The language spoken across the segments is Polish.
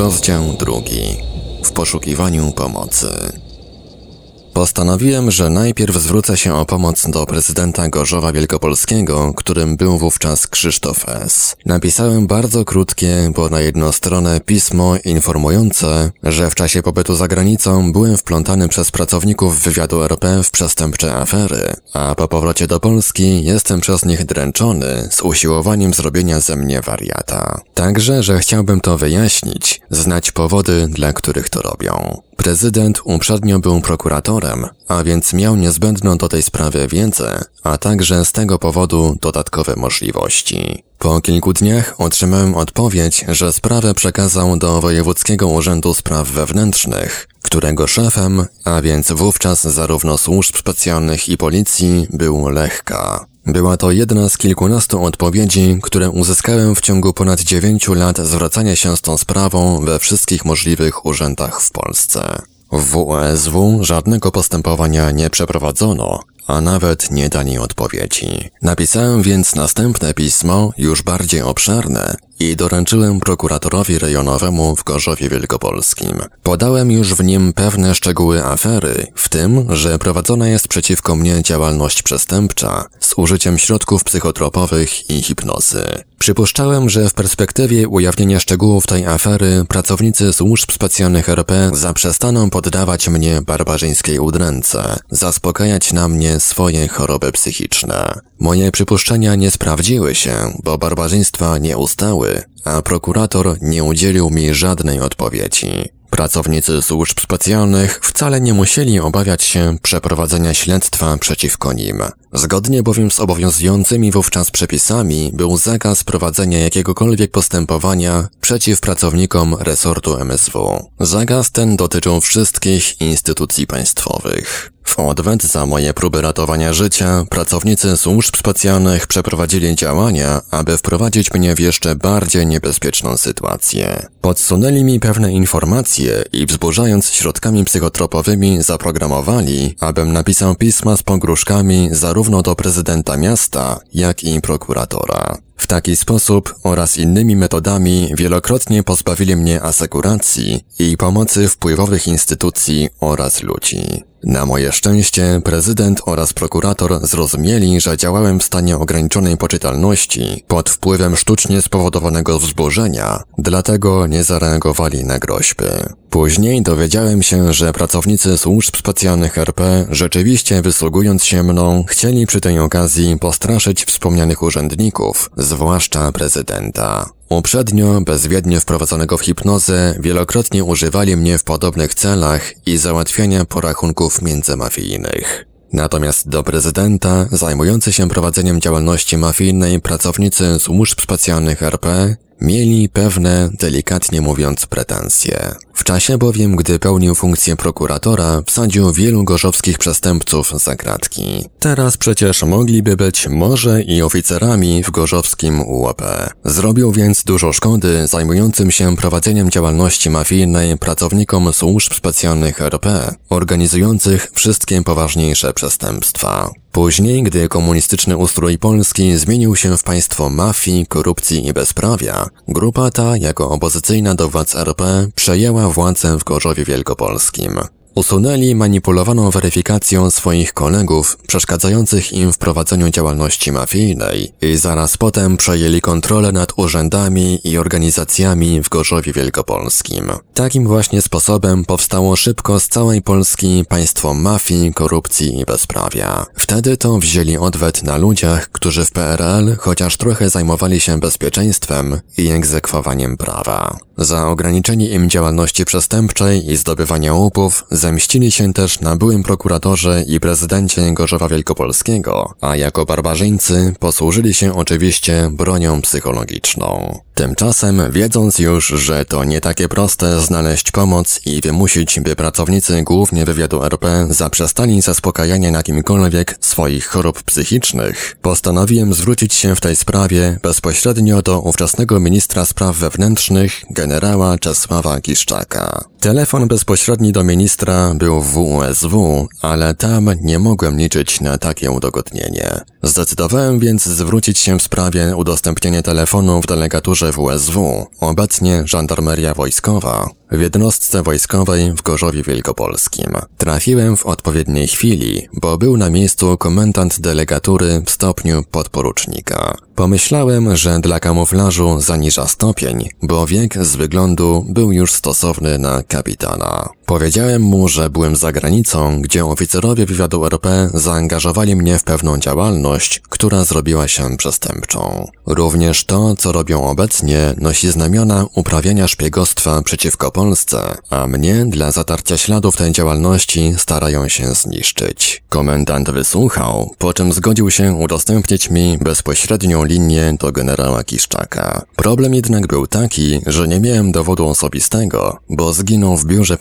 Rozdział drugi. W poszukiwaniu pomocy. Postanowiłem, że najpierw zwrócę się o pomoc do prezydenta Gorzowa Wielkopolskiego, którym był wówczas Krzysztof S. Napisałem bardzo krótkie, bo na jedną stronę pismo informujące, że w czasie pobytu za granicą byłem wplątany przez pracowników wywiadu RP w przestępcze afery, a po powrocie do Polski jestem przez nich dręczony z usiłowaniem zrobienia ze mnie wariata. Także, że chciałbym to wyjaśnić, znać powody, dla których to robią. Prezydent uprzednio był prokuratorem, a więc miał niezbędną do tej sprawy wiedzę, a także z tego powodu dodatkowe możliwości. Po kilku dniach otrzymałem odpowiedź, że sprawę przekazał do Wojewódzkiego Urzędu Spraw Wewnętrznych, którego szefem, a więc wówczas zarówno służb specjalnych i policji, był Lechka. Była to jedna z kilkunastu odpowiedzi, które uzyskałem w ciągu ponad dziewięciu lat zwracania się z tą sprawą we wszystkich możliwych urzędach w Polsce. W WOSW żadnego postępowania nie przeprowadzono, a nawet nie dali odpowiedzi. Napisałem więc następne pismo, już bardziej obszerne, i doręczyłem prokuratorowi rejonowemu w Gorzowie Wielkopolskim. Podałem już w nim pewne szczegóły afery, w tym, że prowadzona jest przeciwko mnie działalność przestępcza z użyciem środków psychotropowych i hipnozy. Przypuszczałem, że w perspektywie ujawnienia szczegółów tej afery pracownicy służb specjalnych RP zaprzestaną poddawać mnie barbarzyńskiej udręce, zaspokajać na mnie swoje choroby psychiczne. Moje przypuszczenia nie sprawdziły się, bo barbarzyństwa nie ustały, a prokurator nie udzielił mi żadnej odpowiedzi. Pracownicy służb specjalnych wcale nie musieli obawiać się przeprowadzenia śledztwa przeciwko nim. Zgodnie bowiem z obowiązującymi wówczas przepisami był zakaz prowadzenia jakiegokolwiek postępowania przeciw pracownikom resortu MSW. Zakaz ten dotyczył wszystkich instytucji państwowych. W odwet za moje próby ratowania życia, pracownicy służb specjalnych przeprowadzili działania, aby wprowadzić mnie w jeszcze bardziej niebezpieczną sytuację. Podsunęli mi pewne informacje i wzburzając środkami psychotropowymi zaprogramowali, abym napisał pisma z pogróżkami zarówno do prezydenta miasta, jak i prokuratora. W taki sposób oraz innymi metodami wielokrotnie pozbawili mnie asekuracji i pomocy wpływowych instytucji oraz ludzi. Na moje szczęście prezydent oraz prokurator zrozumieli, że działałem w stanie ograniczonej poczytalności pod wpływem sztucznie spowodowanego wzburzenia, dlatego nie zareagowali na groźby. Później dowiedziałem się, że pracownicy służb specjalnych RP, rzeczywiście wysługując się mną, chcieli przy tej okazji postraszyć wspomnianych urzędników, zwłaszcza prezydenta. Uprzednio, bezwiednie wprowadzonego w hipnozę, wielokrotnie używali mnie w podobnych celach i załatwiania porachunków międzymafijnych. Natomiast do prezydenta, zajmujący się prowadzeniem działalności mafijnej pracownicy służb specjalnych RP, mieli pewne, delikatnie mówiąc, pretensje. W czasie bowiem, gdy pełnił funkcję prokuratora, wsadził wielu gorzowskich przestępców za kratki. Teraz przecież mogliby być może i oficerami w gorzowskim UOP. Zrobił więc dużo szkody zajmującym się prowadzeniem działalności mafijnej pracownikom służb specjalnych RP, organizujących wszystkie poważniejsze przestępstwa. Później, gdy komunistyczny ustrój Polski zmienił się w państwo mafii, korupcji i bezprawia, grupa ta, jako opozycyjna do władz RP, przejęła władzę w Gorzowie Wielkopolskim. Usunęli manipulowaną weryfikacją swoich kolegów, przeszkadzających im w prowadzeniu działalności mafijnej i zaraz potem przejęli kontrolę nad urzędami i organizacjami w Gorzowie Wielkopolskim. Takim właśnie sposobem powstało szybko z całej Polski państwo mafii, korupcji i bezprawia. Wtedy to wzięli odwet na ludziach, którzy w PRL chociaż trochę zajmowali się bezpieczeństwem i egzekwowaniem prawa. Za ograniczenie im działalności przestępczej i zdobywania łupów zemścili się też na byłym prokuratorze i prezydencie Gorzowa Wielkopolskiego, a jako barbarzyńcy posłużyli się oczywiście bronią psychologiczną. Tymczasem, wiedząc już, że to nie takie proste znaleźć pomoc i wymusić, by pracownicy głównie wywiadu RP zaprzestali zaspokajania na kimkolwiek swoich chorób psychicznych, postanowiłem zwrócić się w tej sprawie bezpośrednio do ówczesnego ministra spraw wewnętrznych, generała Czesława Kiszczaka. Telefon bezpośredni do ministra był w WSW, ale tam nie mogłem liczyć na takie udogodnienie. Zdecydowałem więc zwrócić się w sprawie udostępnienia telefonu w delegaturze WSW, obecnie Żandarmeria Wojskowa, w jednostce wojskowej w Gorzowie Wielkopolskim. Trafiłem w odpowiedniej chwili, bo był na miejscu komendant delegatury w stopniu podporucznika. Pomyślałem, że dla kamuflażu zaniża stopień, bo wiek z wyglądu był już stosowny na kapitana. Powiedziałem mu, że byłem za granicą, gdzie oficerowie wywiadu RP zaangażowali mnie w pewną działalność, która zrobiła się przestępczą. Również to, co robią obecnie, nosi znamiona uprawiania szpiegostwa przeciwko Polsce, a mnie dla zatarcia śladów tej działalności starają się zniszczyć. Komendant wysłuchał, po czym zgodził się udostępnić mi bezpośrednią linię do generała Kiszczaka. Problem jednak był taki, że nie miałem dowodu osobistego, bo zginął w biurze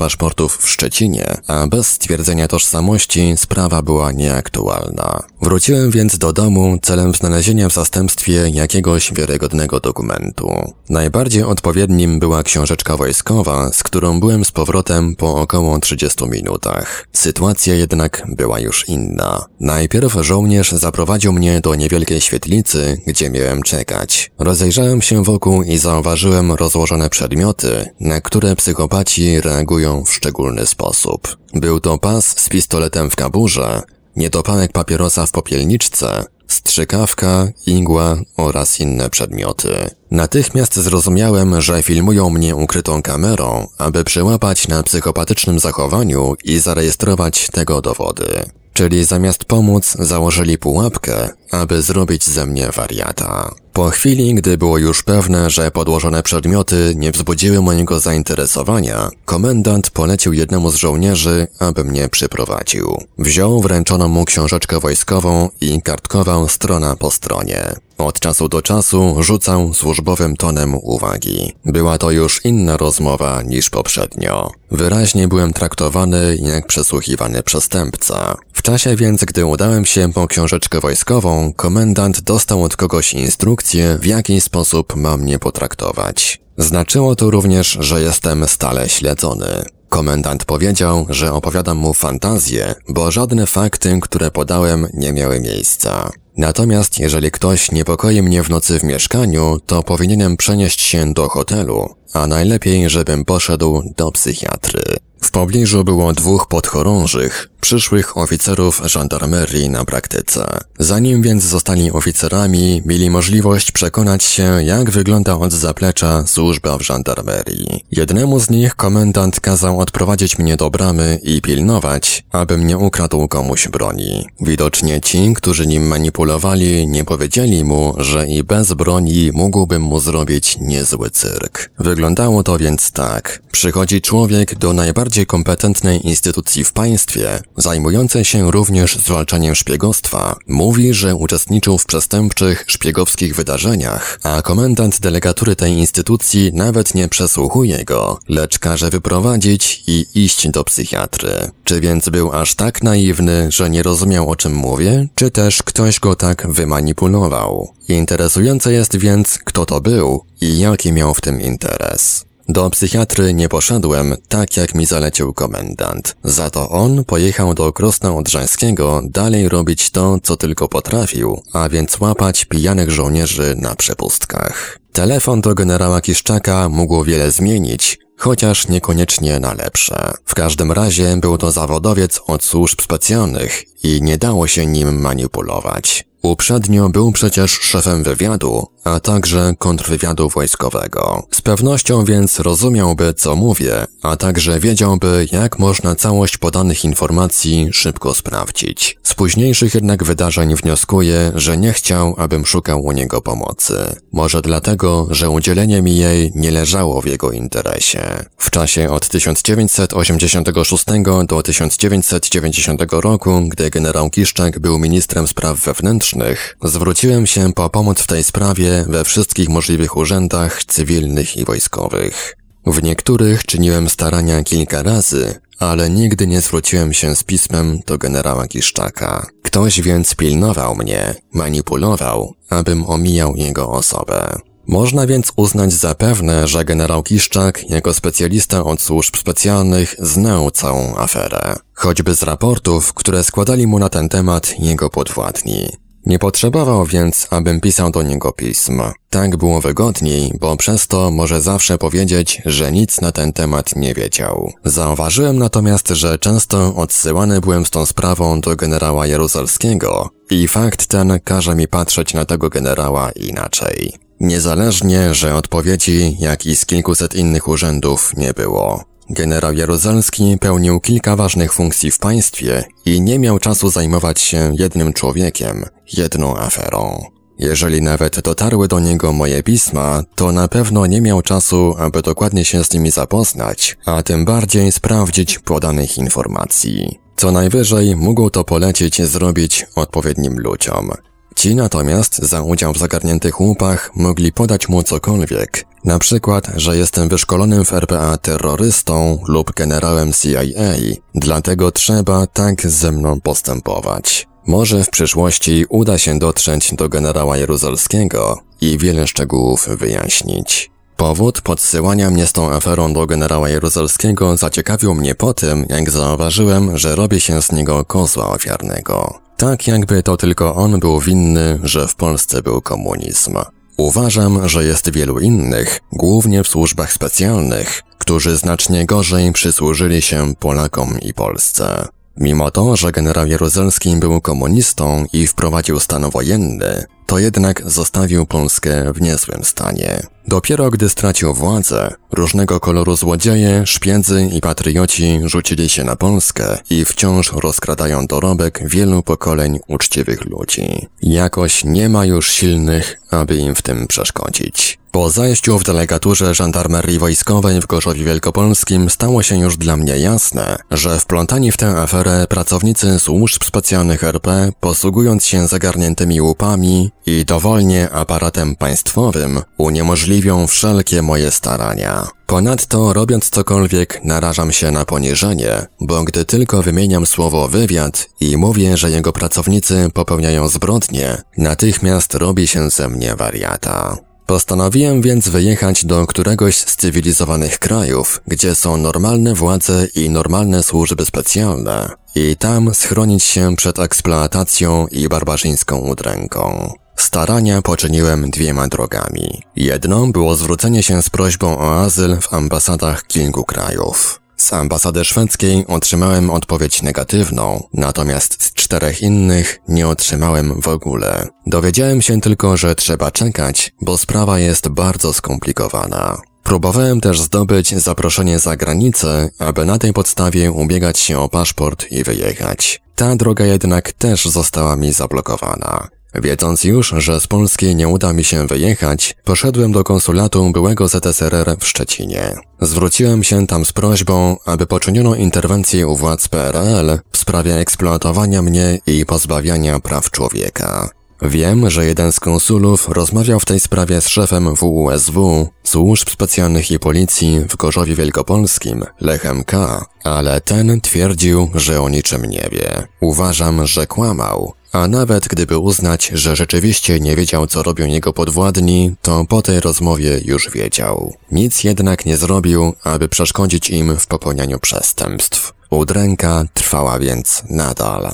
w Szczecinie, a bez stwierdzenia tożsamości sprawa była nieaktualna. Wróciłem więc do domu celem znalezienia w zastępstwie jakiegoś wiarygodnego dokumentu. Najbardziej odpowiednim była książeczka wojskowa, z którą byłem z powrotem po około 30 minutach. Sytuacja jednak była już inna. Najpierw żołnierz zaprowadził mnie do niewielkiej świetlicy, gdzie miałem czekać. Rozejrzałem się wokół i zauważyłem rozłożone przedmioty, na które psychopaci reagują w szczególny sposób. Był to pas z pistoletem w kaburze, niedopalek papierosa w popielniczce, strzykawka, igła oraz inne przedmioty. Natychmiast zrozumiałem, że filmują mnie ukrytą kamerą, aby przyłapać na psychopatycznym zachowaniu i zarejestrować tego dowody. Czyli zamiast pomóc, założyli pułapkę, aby zrobić ze mnie wariata. Po chwili, gdy było już pewne, że podłożone przedmioty nie wzbudziły mojego zainteresowania, komendant polecił jednemu z żołnierzy, aby mnie przyprowadził. Wziął wręczoną mu książeczkę wojskową i kartkował strona po stronie. Od czasu do czasu rzucał służbowym tonem uwagi. Była to już inna rozmowa niż poprzednio. Wyraźnie byłem traktowany jak przesłuchiwany przestępca. W czasie więc, gdy udałem się po książeczkę wojskową, komendant dostał od kogoś instrukcję, w jaki sposób mam mnie potraktować. Znaczyło to również, że jestem stale śledzony. Komendant powiedział, że opowiadam mu fantazję, bo żadne fakty, które podałem, nie miały miejsca. Natomiast jeżeli ktoś niepokoi mnie w nocy w mieszkaniu, to powinienem przenieść się do hotelu, a najlepiej, żebym poszedł do psychiatry. W pobliżu było dwóch podchorążych, przyszłych oficerów żandarmerii na praktyce. Zanim więc zostali oficerami, mieli możliwość przekonać się, jak wygląda od zaplecza służba w żandarmerii. Jednemu z nich komendant kazał odprowadzić mnie do bramy i pilnować, abym nie ukradł komuś broni. Widocznie ci, którzy nim manipulowali, nie powiedzieli mu, że i bez broni mógłbym mu zrobić niezły cyrk. Wyglądało to więc tak. Przychodzi człowiek do najbardziej kompetentnej instytucji w państwie, zajmującej się również zwalczaniem szpiegostwa, mówi, że uczestniczył w przestępczych, szpiegowskich wydarzeniach, a komendant delegatury tej instytucji nawet nie przesłuchuje go, lecz każe wyprowadzić i iść do psychiatry. Czy więc był aż tak naiwny, że nie rozumiał o czym mówię, czy też ktoś go tak wymanipulował? Interesujące jest więc, kto to był i jaki miał w tym interes. Do psychiatry nie poszedłem, tak jak mi zalecił komendant. Za to on pojechał do Krosna Odrzańskiego dalej robić to, co tylko potrafił, a więc łapać pijanych żołnierzy na przepustkach. Telefon do generała Kiszczaka mógł wiele zmienić, chociaż niekoniecznie na lepsze. W każdym razie był to zawodowiec od służb specjalnych i nie dało się nim manipulować. Uprzednio był przecież szefem wywiadu, a także kontrwywiadu wojskowego. Z pewnością więc rozumiałby, co mówię, a także wiedziałby, jak można całość podanych informacji szybko sprawdzić. Z późniejszych jednak wydarzeń wnioskuję, że nie chciał, abym szukał u niego pomocy. Może dlatego, że udzielenie mi jej nie leżało w jego interesie. W czasie od 1986 do 1990 roku, gdy generał Kiszczak był ministrem spraw wewnętrznych, zwróciłem się po pomoc w tej sprawie we wszystkich możliwych urzędach cywilnych i wojskowych. W niektórych czyniłem starania kilka razy, ale nigdy nie zwróciłem się z pismem do generała Kiszczaka. Ktoś więc pilnował mnie, manipulował, abym omijał jego osobę. Można więc uznać za pewne, że generał Kiszczak, jako specjalista od służb specjalnych, znał całą aferę. Choćby z raportów, które składali mu na ten temat jego podwładni. Nie potrzebował więc, abym pisał do niego pism. Tak było wygodniej, bo przez to może zawsze powiedzieć, że nic na ten temat nie wiedział. Zauważyłem natomiast, że często odsyłany byłem z tą sprawą do generała Jaruzelskiego i fakt ten każe mi patrzeć na tego generała inaczej. Niezależnie, że odpowiedzi, jak i z kilkuset innych urzędów nie było. Generał Jaruzelski pełnił kilka ważnych funkcji w państwie i nie miał czasu zajmować się jednym człowiekiem, jedną aferą. Jeżeli nawet dotarły do niego moje pisma, to na pewno nie miał czasu, aby dokładnie się z nimi zapoznać, a tym bardziej sprawdzić podanych informacji. Co najwyżej mógł to polecić zrobić odpowiednim ludziom. Ci natomiast za udział w zagarniętych łupach mogli podać mu cokolwiek, na przykład, że jestem wyszkolonym w RPA terrorystą lub generałem CIA, dlatego trzeba tak ze mną postępować. Może w przyszłości uda się dotrzeć do generała Jaruzelskiego i wiele szczegółów wyjaśnić. Powód podsyłania mnie z tą aferą do generała Jaruzelskiego zaciekawił mnie po tym, jak zauważyłem, że robi się z niego kozła ofiarnego. Tak jakby to tylko on był winny, że w Polsce był komunizm. Uważam, że jest wielu innych, głównie w służbach specjalnych, którzy znacznie gorzej przysłużyli się Polakom i Polsce. Mimo to, że generał Jaruzelski był komunistą i wprowadził stan wojenny, to jednak zostawił Polskę w niezłym stanie. Dopiero gdy stracił władzę, różnego koloru złodzieje, szpiedzy i patrioci rzucili się na Polskę i wciąż rozkradają dorobek wielu pokoleń uczciwych ludzi. Jakoś nie ma już silnych, aby im w tym przeszkodzić. Po zajściu w delegaturze żandarmerii wojskowej w Gorzowie Wielkopolskim stało się już dla mnie jasne, że wplątani w tę aferę pracownicy służb specjalnych RP, posługując się zagarniętymi łupami i dowolnie aparatem państwowym, uniemożliwią wszelkie moje starania. Ponadto, robiąc cokolwiek, narażam się na poniżenie, bo gdy tylko wymieniam słowo wywiad i mówię, że jego pracownicy popełniają zbrodnie, natychmiast robi się ze mnie wariata. Postanowiłem więc wyjechać do któregoś z cywilizowanych krajów, gdzie są normalne władze i normalne służby specjalne, i tam schronić się przed eksploatacją i barbarzyńską udręką. Starania poczyniłem dwiema drogami. Jedną było zwrócenie się z prośbą o azyl w ambasadach kilku krajów. Z ambasady szwedzkiej otrzymałem odpowiedź negatywną, natomiast z czterech innych nie otrzymałem w ogóle. Dowiedziałem się tylko, że trzeba czekać, bo sprawa jest bardzo skomplikowana. Próbowałem też zdobyć zaproszenie za granicę, aby na tej podstawie ubiegać się o paszport i wyjechać. Ta droga jednak też została mi zablokowana. Wiedząc już, że z Polski nie uda mi się wyjechać, poszedłem do konsulatu byłego ZSRR w Szczecinie. Zwróciłem się tam z prośbą, aby poczyniono interwencję u władz PRL w sprawie eksploatowania mnie i pozbawiania praw człowieka. Wiem, że jeden z konsulów rozmawiał w tej sprawie z szefem WUSW, Służb Specjalnych i Policji w Gorzowie Wielkopolskim, Lechem K., ale ten twierdził, że o niczym nie wie. Uważam, że kłamał, a nawet gdyby uznać, że rzeczywiście nie wiedział, co robią jego podwładni, to po tej rozmowie już wiedział. Nic jednak nie zrobił, aby przeszkodzić im w popełnianiu przestępstw. Udręka trwała więc nadal.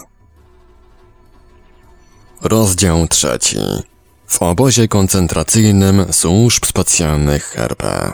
Rozdział trzeci. W obozie koncentracyjnym służb specjalnych RP.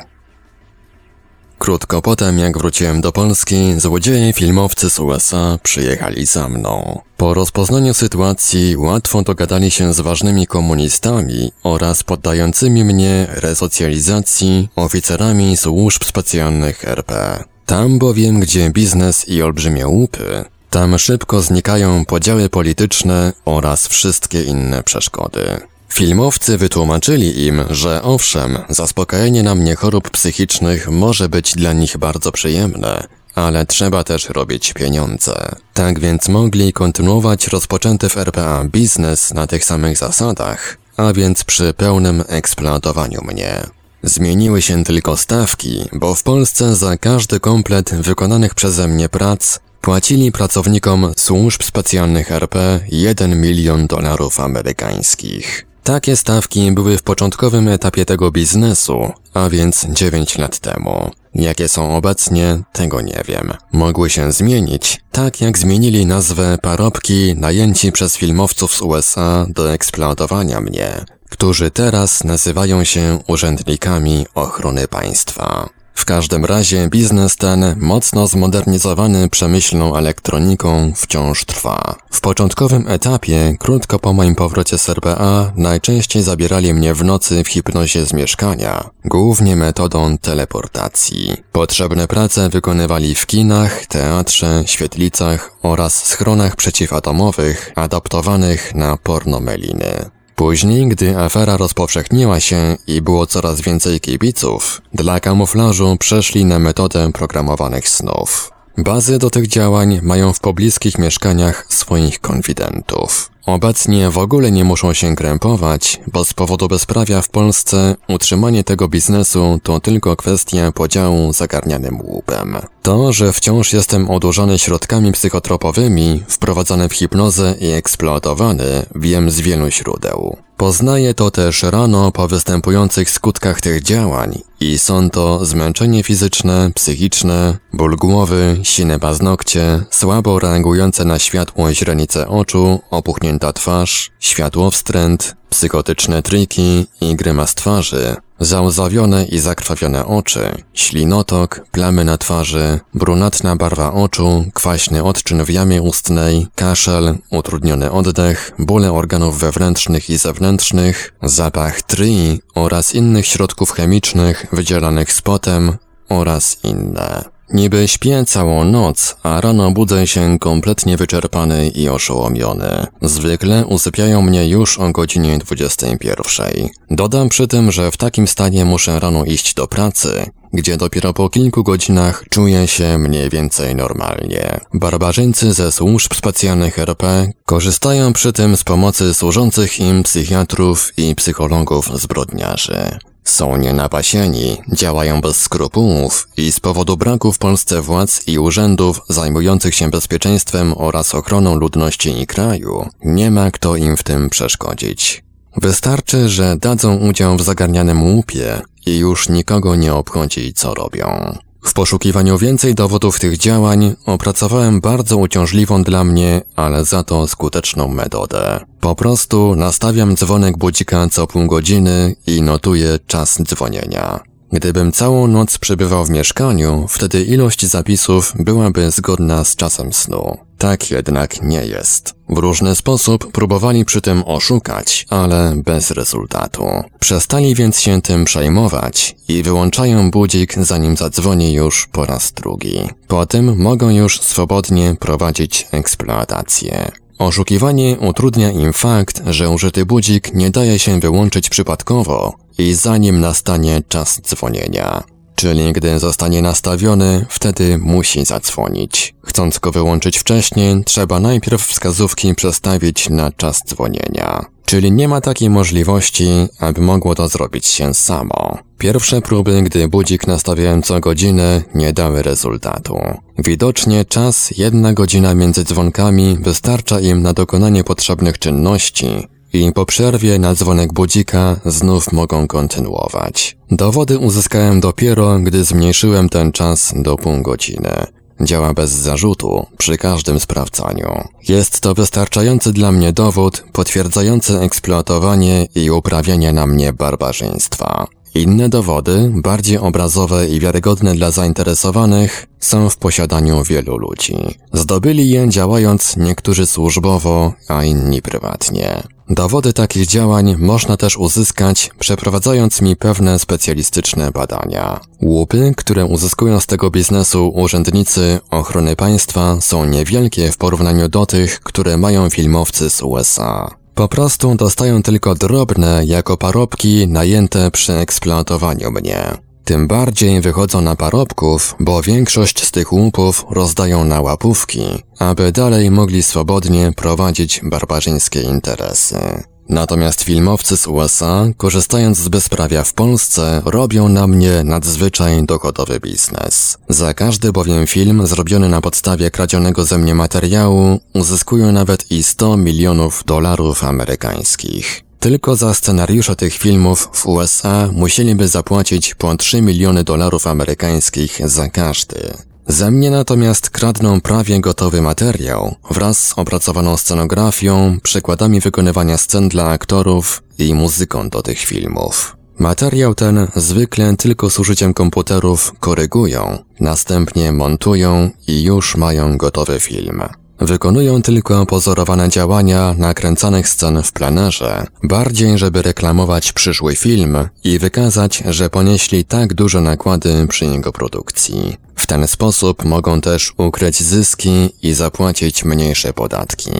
Krótko potem, jak wróciłem do Polski, złodzieje filmowcy z USA przyjechali za mną. Po rozpoznaniu sytuacji łatwo dogadali się z ważnymi komunistami oraz poddającymi mnie resocjalizacji oficerami służb specjalnych RP. Tam bowiem, gdzie biznes i olbrzymie łupy, tam szybko znikają podziały polityczne oraz wszystkie inne przeszkody. Filmowcy wytłumaczyli im, że owszem, zaspokajanie na mnie chorób psychicznych może być dla nich bardzo przyjemne, ale trzeba też robić pieniądze. Tak więc mogli kontynuować rozpoczęty w RPA biznes na tych samych zasadach, a więc przy pełnym eksploatowaniu mnie. Zmieniły się tylko stawki, bo w Polsce za każdy komplet wykonanych przeze mnie prac płacili pracownikom służb specjalnych RP 1 milion dolarów amerykańskich. Takie stawki były w początkowym etapie tego biznesu, a więc 9 lat temu. Jakie są obecnie, tego nie wiem. Mogły się zmienić, tak jak zmienili nazwę parobki najęci przez filmowców z USA do eksploatowania mnie, którzy teraz nazywają się urzędnikami ochrony państwa. W każdym razie biznes ten, mocno zmodernizowany przemyślną elektroniką, wciąż trwa. W początkowym etapie, krótko po moim powrocie z RPA, najczęściej zabierali mnie w nocy w hipnozie z mieszkania, głównie metodą teleportacji. Potrzebne prace wykonywali w kinach, teatrze, świetlicach oraz schronach przeciwatomowych adaptowanych na pornomeliny. Później, gdy afera rozpowszechniła się i było coraz więcej kibiców, dla kamuflażu przeszli na metodę programowanych snów. Bazy do tych działań mają w pobliskich mieszkaniach swoich konfidentów. Obecnie w ogóle nie muszą się krępować, bo z powodu bezprawia w Polsce utrzymanie tego biznesu to tylko kwestia podziału zagarnianym łupem. To, że wciąż jestem odurzany środkami psychotropowymi, wprowadzany w hipnozę i eksploatowany, wiem z wielu źródeł. Poznaję to też rano po występujących skutkach tych działań i są to zmęczenie fizyczne, psychiczne, ból głowy, sine paznokcie, słabo reagujące na światło źrenice oczu, opuchnięta twarz, światłowstręt, psychotyczne triki i grymas twarzy, załzawione i zakrwawione oczy, ślinotok, plamy na twarzy, brunatna barwa oczu, kwaśny odczyn w jamie ustnej, kaszel, utrudniony oddech, bóle organów wewnętrznych i zewnętrznych, zapach tri oraz innych środków chemicznych wydzielanych z potem oraz inne. Niby śpię całą noc, a rano budzę się kompletnie wyczerpany i oszołomiony. Zwykle usypiają mnie już o godzinie 21. Dodam przy tym, że w takim stanie muszę rano iść do pracy, gdzie dopiero po kilku godzinach czuję się mniej więcej normalnie. Barbarzyńcy ze służb specjalnych RP korzystają przy tym z pomocy służących im psychiatrów i psychologów zbrodniarzy. Są nienapasieni, działają bez skrupułów i z powodu braku w Polsce władz i urzędów zajmujących się bezpieczeństwem oraz ochroną ludności i kraju, nie ma kto im w tym przeszkodzić. Wystarczy, że dadzą udział w zagarnianym łupie i już nikogo nie obchodzi, co robią. W poszukiwaniu więcej dowodów tych działań opracowałem bardzo uciążliwą dla mnie, ale za to skuteczną metodę. Po prostu nastawiam dzwonek budzika co pół godziny i notuję czas dzwonienia. Gdybym całą noc przebywał w mieszkaniu, wtedy ilość zapisów byłaby zgodna z czasem snu. Tak jednak nie jest. W różny sposób próbowali przy tym oszukać, ale bez rezultatu. Przestali więc się tym przejmować i wyłączają budzik zanim zadzwoni już po raz drugi. Po tym mogą już swobodnie prowadzić eksploatację. Oszukiwanie utrudnia im fakt, że użyty budzik nie daje się wyłączyć przypadkowo i zanim nastanie czas dzwonienia. Czyli gdy zostanie nastawiony, wtedy musi zadzwonić. Chcąc go wyłączyć wcześniej, trzeba najpierw wskazówki przestawić na czas dzwonienia. Czyli nie ma takiej możliwości, aby mogło to zrobić się samo. Pierwsze próby, gdy budzik nastawiałem co godzinę, nie dały rezultatu. Widocznie czas jedna godzina między dzwonkami wystarcza im na dokonanie potrzebnych czynności, i po przerwie na dzwonek budzika znów mogą kontynuować. Dowody uzyskałem dopiero, gdy zmniejszyłem ten czas do pół godziny. Działa bez zarzutu przy każdym sprawdzaniu. Jest to wystarczający dla mnie dowód potwierdzający eksploatowanie i uprawianie na mnie barbarzyństwa. Inne dowody, bardziej obrazowe i wiarygodne dla zainteresowanych, są w posiadaniu wielu ludzi. Zdobyli je działając niektórzy służbowo, a inni prywatnie. Dowody takich działań można też uzyskać, przeprowadzając mi pewne specjalistyczne badania. Łupy, które uzyskują z tego biznesu urzędnicy ochrony państwa są niewielkie w porównaniu do tych, które mają filmowcy z USA. Po prostu dostają tylko drobne jako parobki najęte przy eksploatowaniu mnie. Tym bardziej wychodzą na parobków, bo większość z tych łupów rozdają na łapówki, aby dalej mogli swobodnie prowadzić barbarzyńskie interesy. Natomiast filmowcy z USA, korzystając z bezprawia w Polsce, robią na mnie nadzwyczaj dochodowy biznes. Za każdy bowiem film zrobiony na podstawie kradzionego ze mnie materiału uzyskują nawet i 100 milionów dolarów amerykańskich. Tylko za scenariusze tych filmów w USA musieliby zapłacić po 3 miliony dolarów amerykańskich za każdy. Ze mnie natomiast kradną prawie gotowy materiał wraz z opracowaną scenografią, przykładami wykonywania scen dla aktorów i muzyką do tych filmów. Materiał ten zwykle tylko z użyciem komputerów korygują, następnie montują i już mają gotowy film. Wykonują tylko pozorowane działania nakręcanych scen w plenerze, bardziej żeby reklamować przyszły film i wykazać, że ponieśli tak duże nakłady przy jego produkcji. W ten sposób mogą też ukryć zyski i zapłacić mniejsze podatki.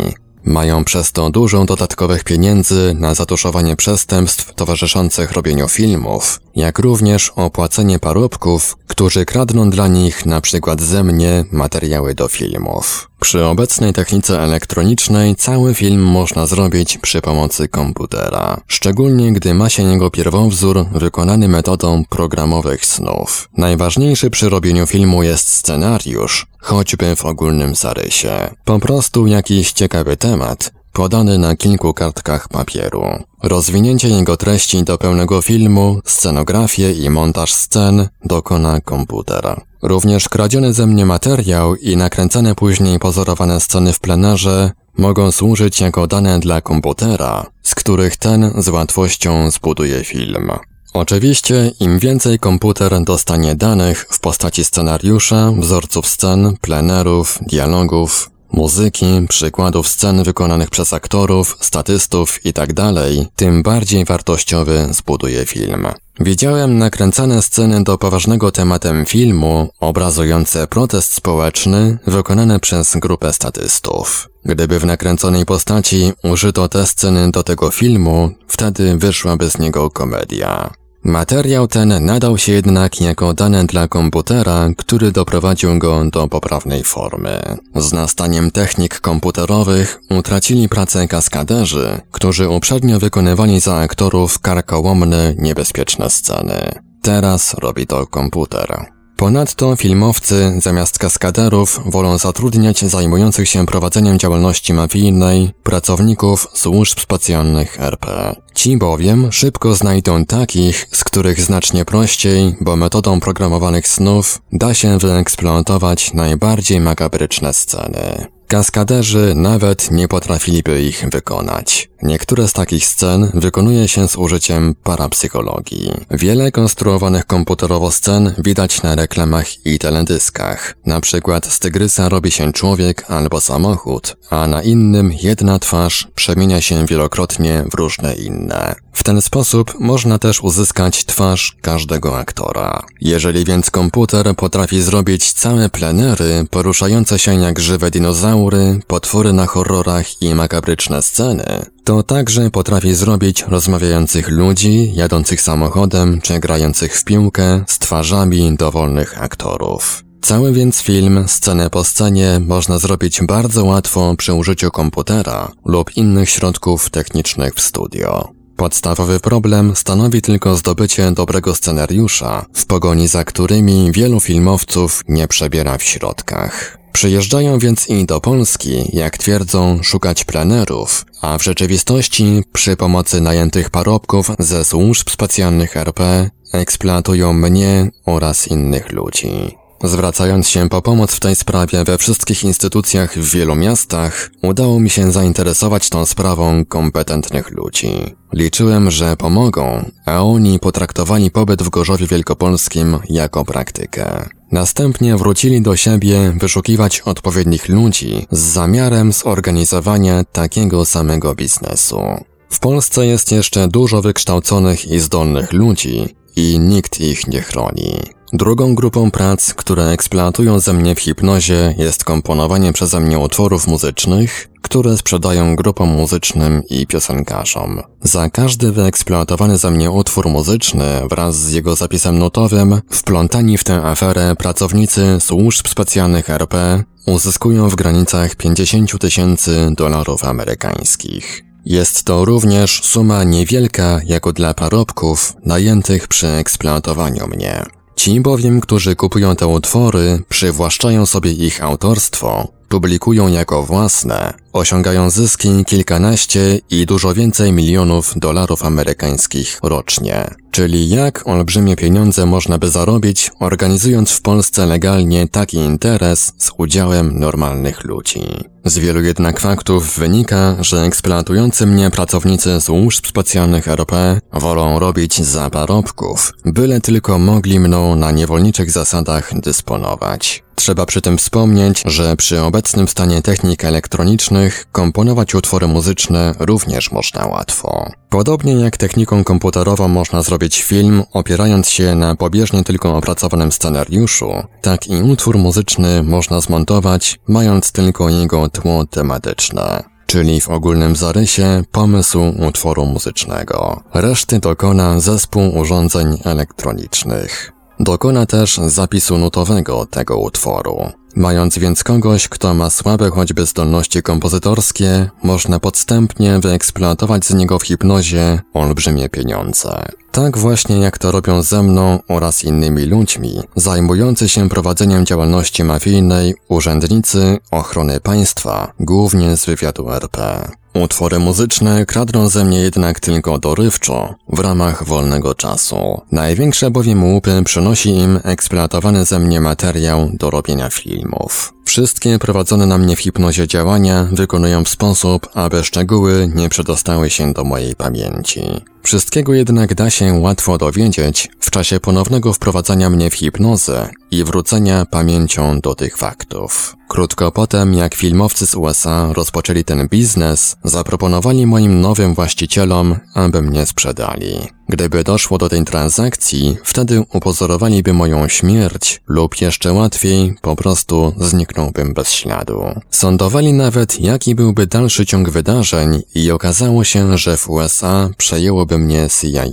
Mają przez to dużo dodatkowych pieniędzy na zatuszowanie przestępstw towarzyszących robieniu filmów, jak również opłacenie parobków, którzy kradną dla nich na przykład ze mnie materiały do filmów. Przy obecnej technice elektronicznej cały film można zrobić przy pomocy komputera, szczególnie gdy ma się jego pierwowzór wykonany metodą programowych snów. Najważniejszy przy robieniu filmu jest scenariusz, choćby w ogólnym zarysie. Po prostu jakiś ciekawy temat, podany na kilku kartkach papieru. Rozwinięcie jego treści do pełnego filmu, scenografię i montaż scen dokona komputer. Również kradziony ze mnie materiał i nakręcane później pozorowane sceny w plenerze mogą służyć jako dane dla komputera, z których ten z łatwością zbuduje film. Oczywiście, im więcej komputer dostanie danych w postaci scenariusza, wzorców scen, plenerów, dialogów, muzyki, przykładów scen wykonanych przez aktorów, statystów itd., tak tym bardziej wartościowy zbuduje film. Widziałem nakręcane sceny do poważnego tematem filmu, obrazujące protest społeczny, wykonane przez grupę statystów. Gdyby w nakręconej postaci użyto te sceny do tego filmu, wtedy wyszłaby z niego komedia. Materiał ten nadał się jednak jako dane dla komputera, który doprowadził go do poprawnej formy. Z nastaniem technik komputerowych utracili pracę kaskaderzy, którzy uprzednio wykonywali za aktorów karkołomne, niebezpieczne sceny. Teraz robi to komputer. Ponadto filmowcy zamiast kaskaderów wolą zatrudniać zajmujących się prowadzeniem działalności mafijnej pracowników służb specjalnych RP. Ci bowiem szybko znajdą takich, z których znacznie prościej, bo metodą programowanych snów da się wyeksploatować najbardziej makabryczne sceny. Kaskaderzy nawet nie potrafiliby ich wykonać. Niektóre z takich scen wykonuje się z użyciem parapsychologii. Wiele konstruowanych komputerowo scen widać na reklamach i teledyskach. Na przykład z tygrysa robi się człowiek albo samochód, a na innym jedna twarz przemienia się wielokrotnie w różne inne. W ten sposób można też uzyskać twarz każdego aktora. Jeżeli więc komputer potrafi zrobić całe plenery poruszające się jak żywe dinozaury, potwory na horrorach i makabryczne sceny, to także potrafi zrobić rozmawiających ludzi, jadących samochodem czy grających w piłkę z twarzami dowolnych aktorów. Cały więc film, scenę po scenie, można zrobić bardzo łatwo przy użyciu komputera lub innych środków technicznych w studio. Podstawowy problem stanowi tylko zdobycie dobrego scenariusza, w pogoni za którymi wielu filmowców nie przebiera w środkach. Przyjeżdżają więc i do Polski, jak twierdzą, szukać plenerów, a w rzeczywistości przy pomocy najętych parobków ze służb specjalnych RP eksploatują mnie oraz innych ludzi. Zwracając się po pomoc w tej sprawie we wszystkich instytucjach w wielu miastach, udało mi się zainteresować tą sprawą kompetentnych ludzi. Liczyłem, że pomogą, a oni potraktowali pobyt w Gorzowie Wielkopolskim jako praktykę. Następnie wrócili do siebie wyszukiwać odpowiednich ludzi z zamiarem zorganizowania takiego samego biznesu. W Polsce jest jeszcze dużo wykształconych i zdolnych ludzi i nikt ich nie chroni. Drugą grupą prac, które eksploatują ze mnie w hipnozie jest komponowanie przeze mnie utworów muzycznych, które sprzedają grupom muzycznym i piosenkarzom. Za każdy wyeksploatowany ze mnie utwór muzyczny wraz z jego zapisem nutowym, wplątani w tę aferę pracownicy służb specjalnych RP uzyskują w granicach 50 tysięcy dolarów amerykańskich. Jest to również suma niewielka jako dla parobków najętych przy eksploatowaniu mnie. Ci bowiem, którzy kupują te utwory, przywłaszczają sobie ich autorstwo, publikują jako własne, osiągają zyski kilkanaście i dużo więcej milionów dolarów amerykańskich rocznie. Czyli jak olbrzymie pieniądze można by zarobić, organizując w Polsce legalnie taki interes z udziałem normalnych ludzi. Z wielu jednak faktów wynika, że eksploatujący mnie pracownicy służb specjalnych RP wolą robić za parobków, byle tylko mogli mną na niewolniczych zasadach dysponować. Trzeba przy tym wspomnieć, że przy obecnym stanie technik elektronicznych komponować utwory muzyczne również można łatwo. Podobnie jak techniką komputerową można zrobić film opierając się na pobieżnie tylko opracowanym scenariuszu, tak i utwór muzyczny można zmontować mając tylko jego tło tematyczne czyli w ogólnym zarysie pomysł utworu muzycznego. Reszty dokona zespół urządzeń elektronicznych. Dokona też zapisu nutowego tego utworu. Mając więc kogoś, kto ma słabe choćby zdolności kompozytorskie, można podstępnie wyeksploatować z niego w hipnozie olbrzymie pieniądze. Tak właśnie jak to robią ze mną oraz innymi ludźmi, zajmujący się prowadzeniem działalności mafijnej urzędnicy ochrony państwa, głównie z wywiadu RP. Utwory muzyczne kradną ze mnie jednak tylko dorywczo, w ramach wolnego czasu. Największe bowiem łupy przynosi im eksploatowany ze mnie materiał do robienia filmów. Wszystkie prowadzone na mnie w hipnozie działania wykonują w sposób, aby szczegóły nie przedostały się do mojej pamięci. Wszystkiego jednak da się łatwo dowiedzieć w czasie ponownego wprowadzania mnie w hipnozę i wrócenia pamięcią do tych faktów. Krótko potem, jak filmowcy z USA rozpoczęli ten biznes, zaproponowali moim nowym właścicielom, aby mnie sprzedali. Gdyby doszło do tej transakcji, wtedy upozorowaliby moją śmierć lub jeszcze łatwiej, po prostu zniknąłbym bez śladu. Sądowali nawet, jaki byłby dalszy ciąg wydarzeń i okazało się, że w USA przejęłoby mnie CIA.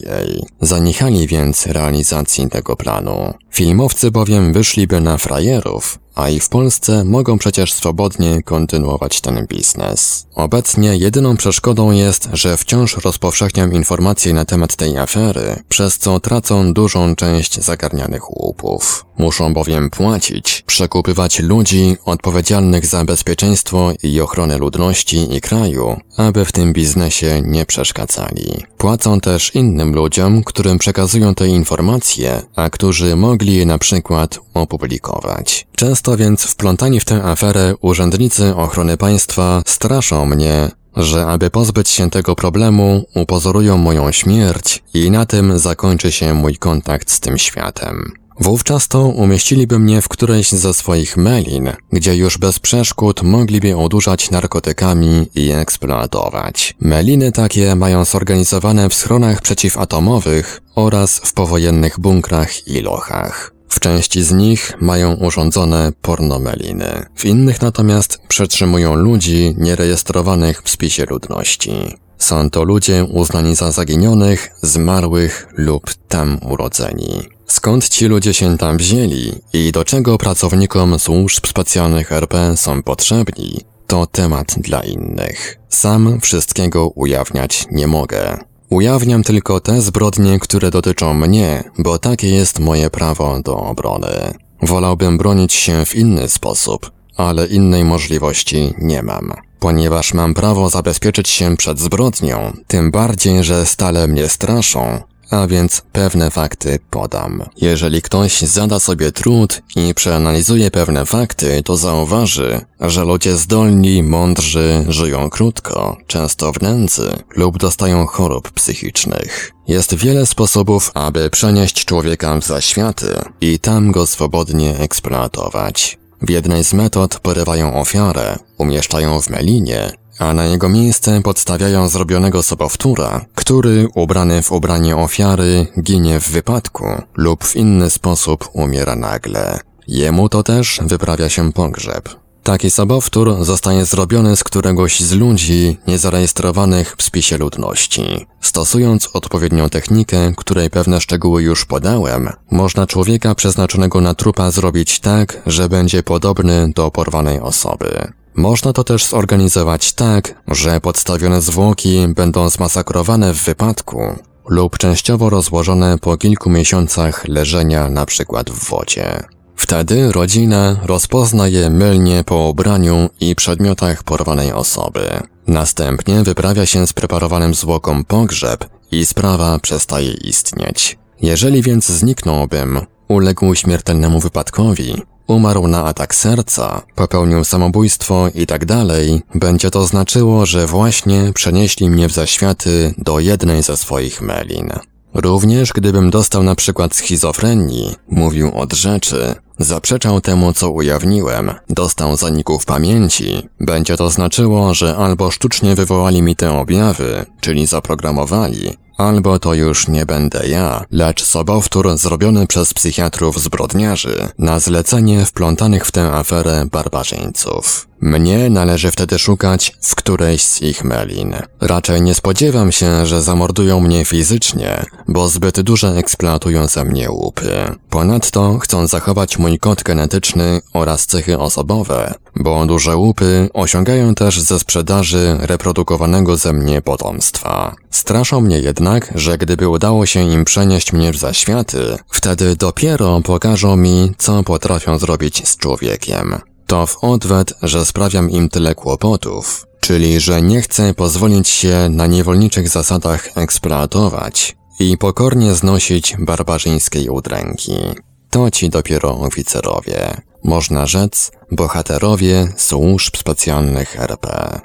Zaniechali więc realizacji tego planu. Filmowcy bowiem wyszliby na frajerów, a i w Polsce mogą przecież swobodnie kontynuować ten biznes. Obecnie jedyną przeszkodą jest, że wciąż rozpowszechniam informacje na temat tej afery, przez co tracą dużą część zagarnianych łupów. Muszą bowiem płacić, przekupywać ludzi odpowiedzialnych za bezpieczeństwo i ochronę ludności i kraju, aby w tym biznesie nie przeszkadzali. Płacą też innym ludziom, którym przekazują te informacje, a którzy mogli je na przykład opublikować. Często więc wplątani w tę aferę urzędnicy ochrony państwa straszą mnie, że aby pozbyć się tego problemu, upozorują moją śmierć i na tym zakończy się mój kontakt z tym światem. Wówczas to umieściliby mnie w którejś ze swoich melin, gdzie już bez przeszkód mogliby odurzać narkotykami i eksploatować. Meliny takie mają zorganizowane w schronach przeciwatomowych oraz w powojennych bunkrach i lochach. W części z nich mają urządzone pornomeliny, w innych natomiast przetrzymują ludzi nierejestrowanych w spisie ludności. Są to ludzie uznani za zaginionych, zmarłych lub tam urodzeni. Skąd ci ludzie się tam wzięli i do czego pracownikom służb specjalnych RP są potrzebni, to temat dla innych. Sam wszystkiego ujawniać nie mogę. Ujawniam tylko te zbrodnie, które dotyczą mnie, bo takie jest moje prawo do obrony. Wolałbym bronić się w inny sposób, ale innej możliwości nie mam. Ponieważ mam prawo zabezpieczyć się przed zbrodnią, tym bardziej, że stale mnie straszą, a więc pewne fakty podam. Jeżeli ktoś zada sobie trud i przeanalizuje pewne fakty, to zauważy, że ludzie zdolni, mądrzy żyją krótko, często w nędzy lub dostają chorób psychicznych. Jest wiele sposobów, aby przenieść człowieka w zaświaty i tam go swobodnie eksploatować. W jednej z metod porywają ofiarę, umieszczają w melinie a na jego miejsce podstawiają zrobionego sobowtóra, który, ubrany w ubranie ofiary, ginie w wypadku lub w inny sposób umiera nagle. Jemu to też wyprawia się pogrzeb. Taki sobowtór zostaje zrobiony z któregoś z ludzi niezarejestrowanych w spisie ludności. Stosując odpowiednią technikę, której pewne szczegóły już podałem, można człowieka przeznaczonego na trupa zrobić tak, że będzie podobny do porwanej osoby. Można to też zorganizować tak, że podstawione zwłoki będą zmasakrowane w wypadku lub częściowo rozłożone po kilku miesiącach leżenia przykład w wodzie. Wtedy rodzina rozpozna je mylnie po ubraniu i przedmiotach porwanej osoby. Następnie wyprawia się z preparowanym zwłokom pogrzeb i sprawa przestaje istnieć. Jeżeli więc zniknąłbym, uległ śmiertelnemu wypadkowi, umarł na atak serca, popełnił samobójstwo i tak będzie to znaczyło, że właśnie przenieśli mnie w zaświaty do jednej ze swoich melin. Również gdybym dostał na przykład schizofrenii, mówił od rzeczy, zaprzeczał temu, co ujawniłem, dostał zaników pamięci, będzie to znaczyło, że albo sztucznie wywołali mi te objawy, czyli zaprogramowali, Albo to już nie będę ja, lecz sobowtór zrobiony przez psychiatrów zbrodniarzy na zlecenie wplątanych w tę aferę barbarzyńców. Mnie należy wtedy szukać w którejś z ich melin. Raczej nie spodziewam się, że zamordują mnie fizycznie, bo zbyt duże eksploatują ze mnie łupy. Ponadto chcą zachować mój kod genetyczny oraz cechy osobowe, bo duże łupy osiągają też ze sprzedaży reprodukowanego ze mnie potomstwa. Straszą mnie jednak, że gdyby udało się im przenieść mnie w zaświaty, wtedy dopiero pokażą mi, co potrafią zrobić z człowiekiem. To w odwet, że sprawiam im tyle kłopotów, czyli że nie chcę pozwolić się na niewolniczych zasadach eksploatować i pokornie znosić barbarzyńskiej udręki. To ci dopiero oficerowie. Można rzec, bohaterowie służb specjalnych RP.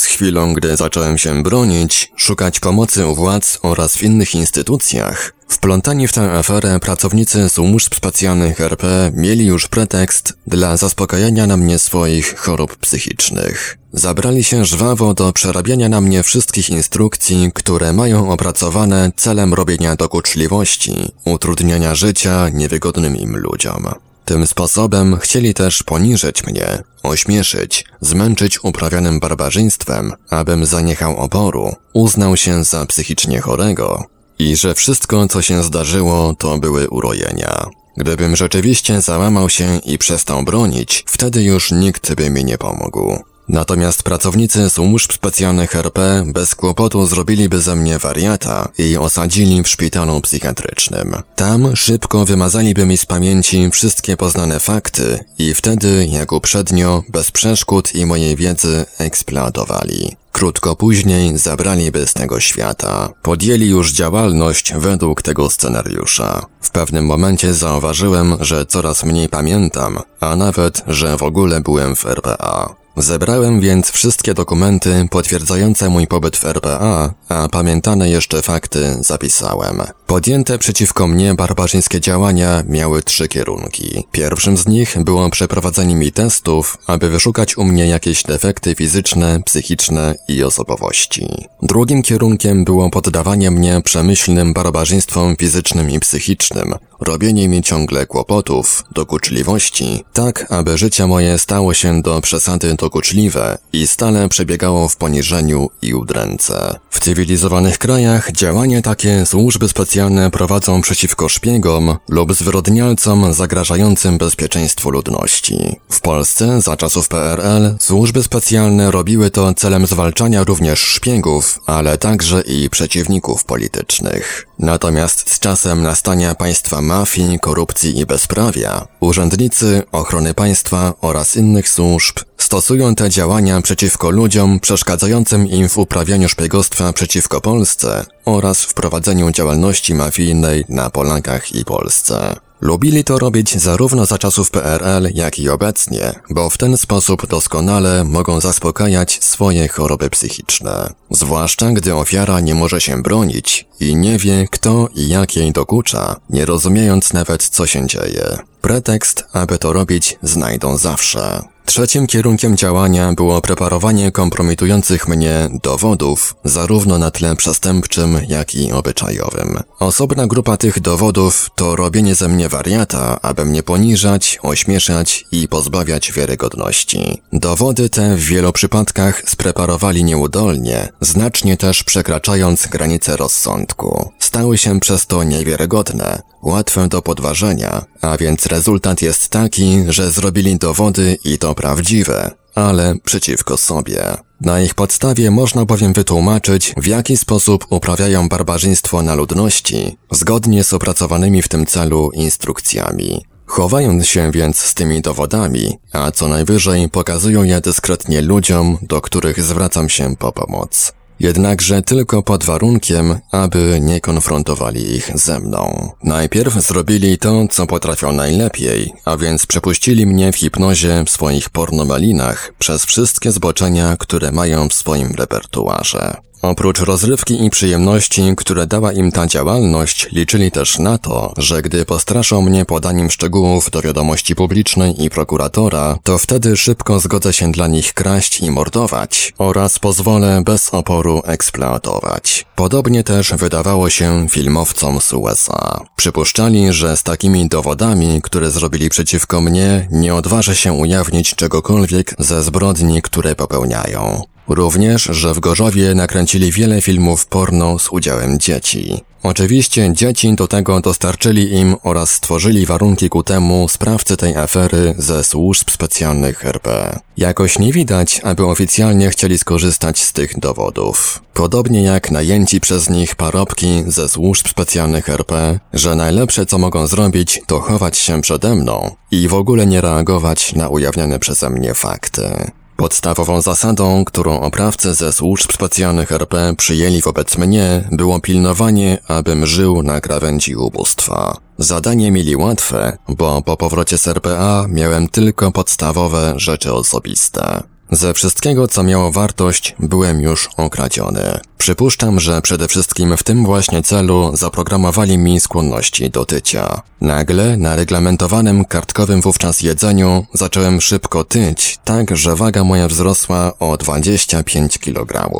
Z chwilą, gdy zacząłem się bronić, szukać pomocy u władz oraz w innych instytucjach, wplątani w tę aferę pracownicy służb specjalnych RP mieli już pretekst dla zaspokajania na mnie swoich chorób psychicznych. Zabrali się żwawo do przerabiania na mnie wszystkich instrukcji, które mają opracowane celem robienia dokuczliwości, utrudniania życia niewygodnym im ludziom. Tym sposobem chcieli też poniżyć mnie, ośmieszyć, zmęczyć uprawianym barbarzyństwem, abym zaniechał oporu, uznał się za psychicznie chorego i że wszystko, co się zdarzyło, to były urojenia. Gdybym rzeczywiście załamał się i przestał bronić, wtedy już nikt by mi nie pomógł. Natomiast pracownicy służb specjalnych RP bez kłopotu zrobiliby ze mnie wariata i osadzili w szpitalu psychiatrycznym. Tam szybko wymazaliby mi z pamięci wszystkie poznane fakty i wtedy, jak uprzednio, bez przeszkód i mojej wiedzy eksploatowali. Krótko później zabraliby z tego świata. Podjęli już działalność według tego scenariusza. W pewnym momencie zauważyłem, że coraz mniej pamiętam, a nawet, że w ogóle byłem w RPA. Zebrałem więc wszystkie dokumenty potwierdzające mój pobyt w RPA, a pamiętane jeszcze fakty zapisałem. Podjęte przeciwko mnie barbarzyńskie działania miały trzy kierunki. Pierwszym z nich było przeprowadzenie mi testów, aby wyszukać u mnie jakieś defekty fizyczne, psychiczne i osobowości. Drugim kierunkiem było poddawanie mnie przemyślnym barbarzyństwom fizycznym i psychicznym, robienie mi ciągle kłopotów, dokuczliwości, tak aby życie moje stało się do przesady dokuczliwe i stale przebiegało w poniżeniu i udręce. W cywilizowanych krajach działania takie służby specjalne prowadzą przeciwko szpiegom lub zwyrodnialcom zagrażającym bezpieczeństwu ludności. W Polsce za czasów PRL służby specjalne robiły to celem zwalczania również szpiegów, ale także i przeciwników politycznych. Natomiast z czasem nastania państwa mafii, korupcji i bezprawia, urzędnicy, ochrony państwa oraz innych służb stosują te działania przeciwko ludziom przeszkadzającym im w uprawianiu szpiegostwa przeciwko Polsce oraz w prowadzeniu działalności mafijnej na Polakach i Polsce. Lubili to robić zarówno za czasów PRL, jak i obecnie, bo w ten sposób doskonale mogą zaspokajać swoje choroby psychiczne. Zwłaszcza gdy ofiara nie może się bronić i nie wie, kto i jak jej dokucza, nie rozumiejąc nawet co się dzieje. Pretekst, aby to robić, znajdą zawsze. Trzecim kierunkiem działania było preparowanie kompromitujących mnie dowodów, zarówno na tle przestępczym, jak i obyczajowym. Osobna grupa tych dowodów to robienie ze mnie wariata, aby mnie poniżać, ośmieszać i pozbawiać wiarygodności. Dowody te w wielu przypadkach spreparowali nieudolnie, znacznie też przekraczając granice rozsądku. Stały się przez to niewiarygodne, łatwe do podważenia, a więc rezultat jest taki, że zrobili dowody i to prawdziwe, ale przeciwko sobie. Na ich podstawie można bowiem wytłumaczyć, w jaki sposób uprawiają barbarzyństwo na ludności, zgodnie z opracowanymi w tym celu instrukcjami. Chowając się więc z tymi dowodami, a co najwyżej pokazują je dyskretnie ludziom, do których zwracam się po pomoc jednakże tylko pod warunkiem, aby nie konfrontowali ich ze mną. Najpierw zrobili to, co potrafią najlepiej, a więc przepuścili mnie w hipnozie w swoich pornomalinach przez wszystkie zboczenia, które mają w swoim repertuarze. Oprócz rozrywki i przyjemności, które dała im ta działalność, liczyli też na to, że gdy postraszą mnie podaniem szczegółów do wiadomości publicznej i prokuratora, to wtedy szybko zgodzę się dla nich kraść i mordować oraz pozwolę bez oporu eksploatować. Podobnie też wydawało się filmowcom z USA. Przypuszczali, że z takimi dowodami, które zrobili przeciwko mnie, nie odważę się ujawnić czegokolwiek ze zbrodni, które popełniają. Również, że w Gorzowie nakręcili wiele filmów porno z udziałem dzieci. Oczywiście dzieci do tego dostarczyli im oraz stworzyli warunki ku temu sprawcy tej afery ze służb specjalnych RP. Jakoś nie widać, aby oficjalnie chcieli skorzystać z tych dowodów. Podobnie jak najęci przez nich parobki ze służb specjalnych RP, że najlepsze co mogą zrobić to chować się przede mną i w ogóle nie reagować na ujawnione przeze mnie fakty. Podstawową zasadą, którą oprawcy ze służb specjalnych RP przyjęli wobec mnie, było pilnowanie, abym żył na krawędzi ubóstwa. Zadanie mieli łatwe, bo po powrocie z RPA miałem tylko podstawowe rzeczy osobiste. Ze wszystkiego, co miało wartość, byłem już okradziony. Przypuszczam, że przede wszystkim w tym właśnie celu zaprogramowali mi skłonności do tycia. Nagle, na reglamentowanym kartkowym wówczas jedzeniu, zacząłem szybko tyć, tak że waga moja wzrosła o 25 kg.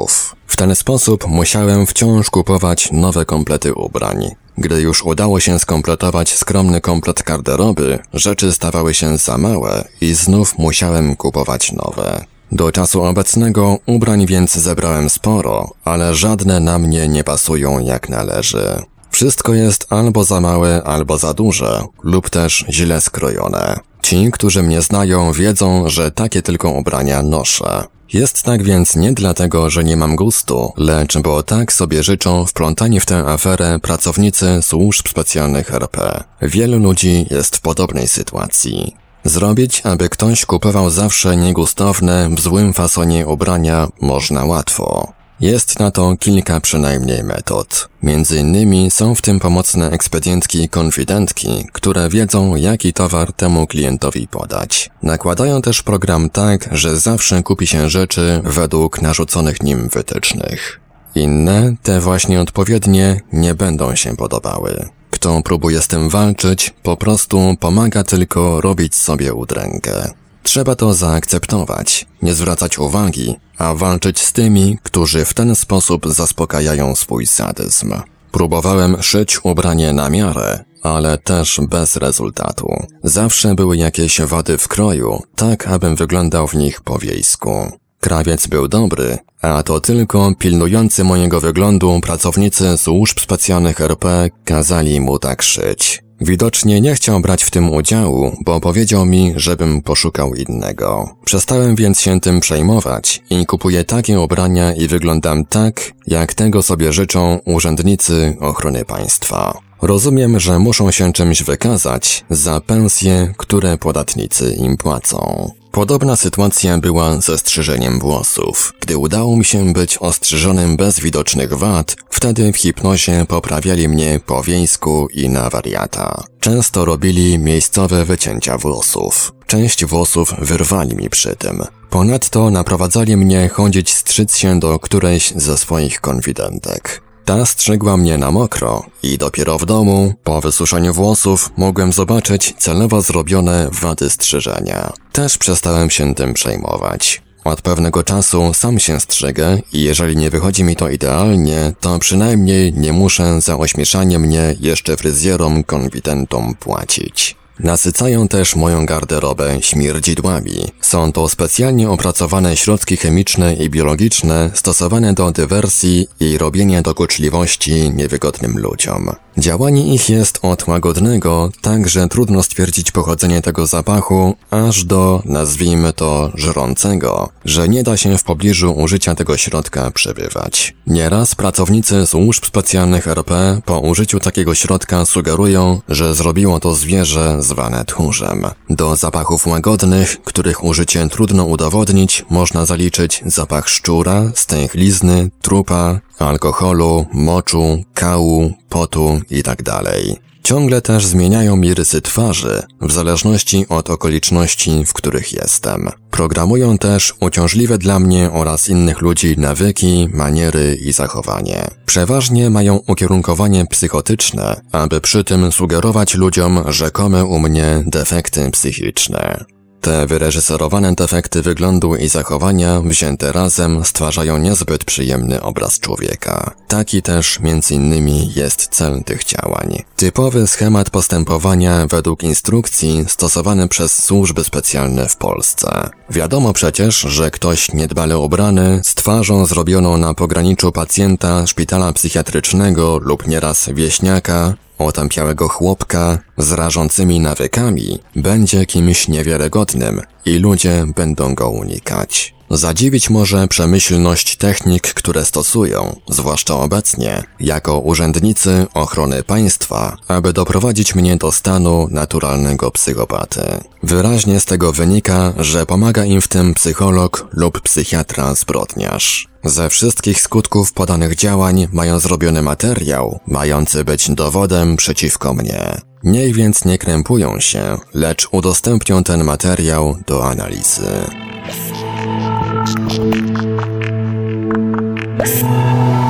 W ten sposób musiałem wciąż kupować nowe komplety ubrań. Gdy już udało się skompletować skromny komplet garderoby, rzeczy stawały się za małe i znów musiałem kupować nowe. Do czasu obecnego ubrań więc zebrałem sporo, ale żadne na mnie nie pasują jak należy. Wszystko jest albo za małe, albo za duże, lub też źle skrojone. Ci, którzy mnie znają, wiedzą, że takie tylko ubrania noszę. Jest tak więc nie dlatego, że nie mam gustu, lecz bo tak sobie życzą wplątani w tę aferę pracownicy służb specjalnych RP. Wielu ludzi jest w podobnej sytuacji. Zrobić, aby ktoś kupował zawsze niegustowne, w złym fasonie ubrania można łatwo. Jest na to kilka przynajmniej metod. Między innymi są w tym pomocne ekspedientki konfidentki, które wiedzą jaki towar temu klientowi podać. Nakładają też program tak, że zawsze kupi się rzeczy według narzuconych nim wytycznych. Inne, te właśnie odpowiednie, nie będą się podobały. Kto próbuje z tym walczyć, po prostu pomaga tylko robić sobie udrękę. Trzeba to zaakceptować, nie zwracać uwagi, a walczyć z tymi, którzy w ten sposób zaspokajają swój sadyzm. Próbowałem szyć ubranie na miarę, ale też bez rezultatu. Zawsze były jakieś wady w kroju, tak abym wyglądał w nich po wiejsku. Krawiec był dobry, a to tylko pilnujący mojego wyglądu pracownicy służb specjalnych RP kazali mu tak szyć. Widocznie nie chciał brać w tym udziału, bo powiedział mi, żebym poszukał innego. Przestałem więc się tym przejmować i kupuję takie ubrania i wyglądam tak, jak tego sobie życzą urzędnicy ochrony państwa. Rozumiem, że muszą się czymś wykazać za pensje, które podatnicy im płacą. Podobna sytuacja była ze strzyżeniem włosów. Gdy udało mi się być ostrzyżonym bez widocznych wad, wtedy w hipnozie poprawiali mnie po wiejsku i na wariata. Często robili miejscowe wycięcia włosów. Część włosów wyrwali mi przy tym. Ponadto naprowadzali mnie chodzić strzyc się do którejś ze swoich konfidentek. Ta strzegła mnie na mokro i dopiero w domu, po wysuszeniu włosów, mogłem zobaczyć celowo zrobione wady strzyżenia. Też przestałem się tym przejmować. Od pewnego czasu sam się strzegę i jeżeli nie wychodzi mi to idealnie, to przynajmniej nie muszę za ośmieszanie mnie jeszcze fryzjerom konfidentom płacić. Nasycają też moją garderobę śmierdzidłami. Są to specjalnie opracowane środki chemiczne i biologiczne stosowane do dywersji i robienia dokuczliwości niewygodnym ludziom. Działanie ich jest od łagodnego, tak że trudno stwierdzić pochodzenie tego zapachu, aż do, nazwijmy to, żrącego, że nie da się w pobliżu użycia tego środka przebywać. Nieraz pracownicy służb specjalnych RP po użyciu takiego środka sugerują, że zrobiło to zwierzę zwane tchórzem. Do zapachów łagodnych, których użycie trudno udowodnić, można zaliczyć zapach szczura, stęchlizny, trupa, alkoholu, moczu, kału, potu itd. Tak Ciągle też zmieniają mi rysy twarzy, w zależności od okoliczności, w których jestem. Programują też uciążliwe dla mnie oraz innych ludzi nawyki, maniery i zachowanie. Przeważnie mają ukierunkowanie psychotyczne, aby przy tym sugerować ludziom rzekome u mnie defekty psychiczne. Te wyreżyserowane defekty wyglądu i zachowania wzięte razem stwarzają niezbyt przyjemny obraz człowieka. Taki też innymi jest cel tych działań. Typowy schemat postępowania według instrukcji stosowany przez służby specjalne w Polsce. Wiadomo przecież, że ktoś niedbale ubrany, z twarzą zrobioną na pograniczu pacjenta szpitala psychiatrycznego lub nieraz wieśniaka, otępiałego chłopka z rażącymi nawykami będzie kimś niewiarygodnym i ludzie będą go unikać. Zadziwić może przemyślność technik, które stosują, zwłaszcza obecnie, jako urzędnicy ochrony państwa, aby doprowadzić mnie do stanu naturalnego psychopaty. Wyraźnie z tego wynika, że pomaga im w tym psycholog lub psychiatra zbrodniarz. Ze wszystkich skutków podanych działań mają zrobiony materiał, mający być dowodem przeciwko mnie. Niech więc nie krępują się, lecz udostępnią ten materiał do analizy. W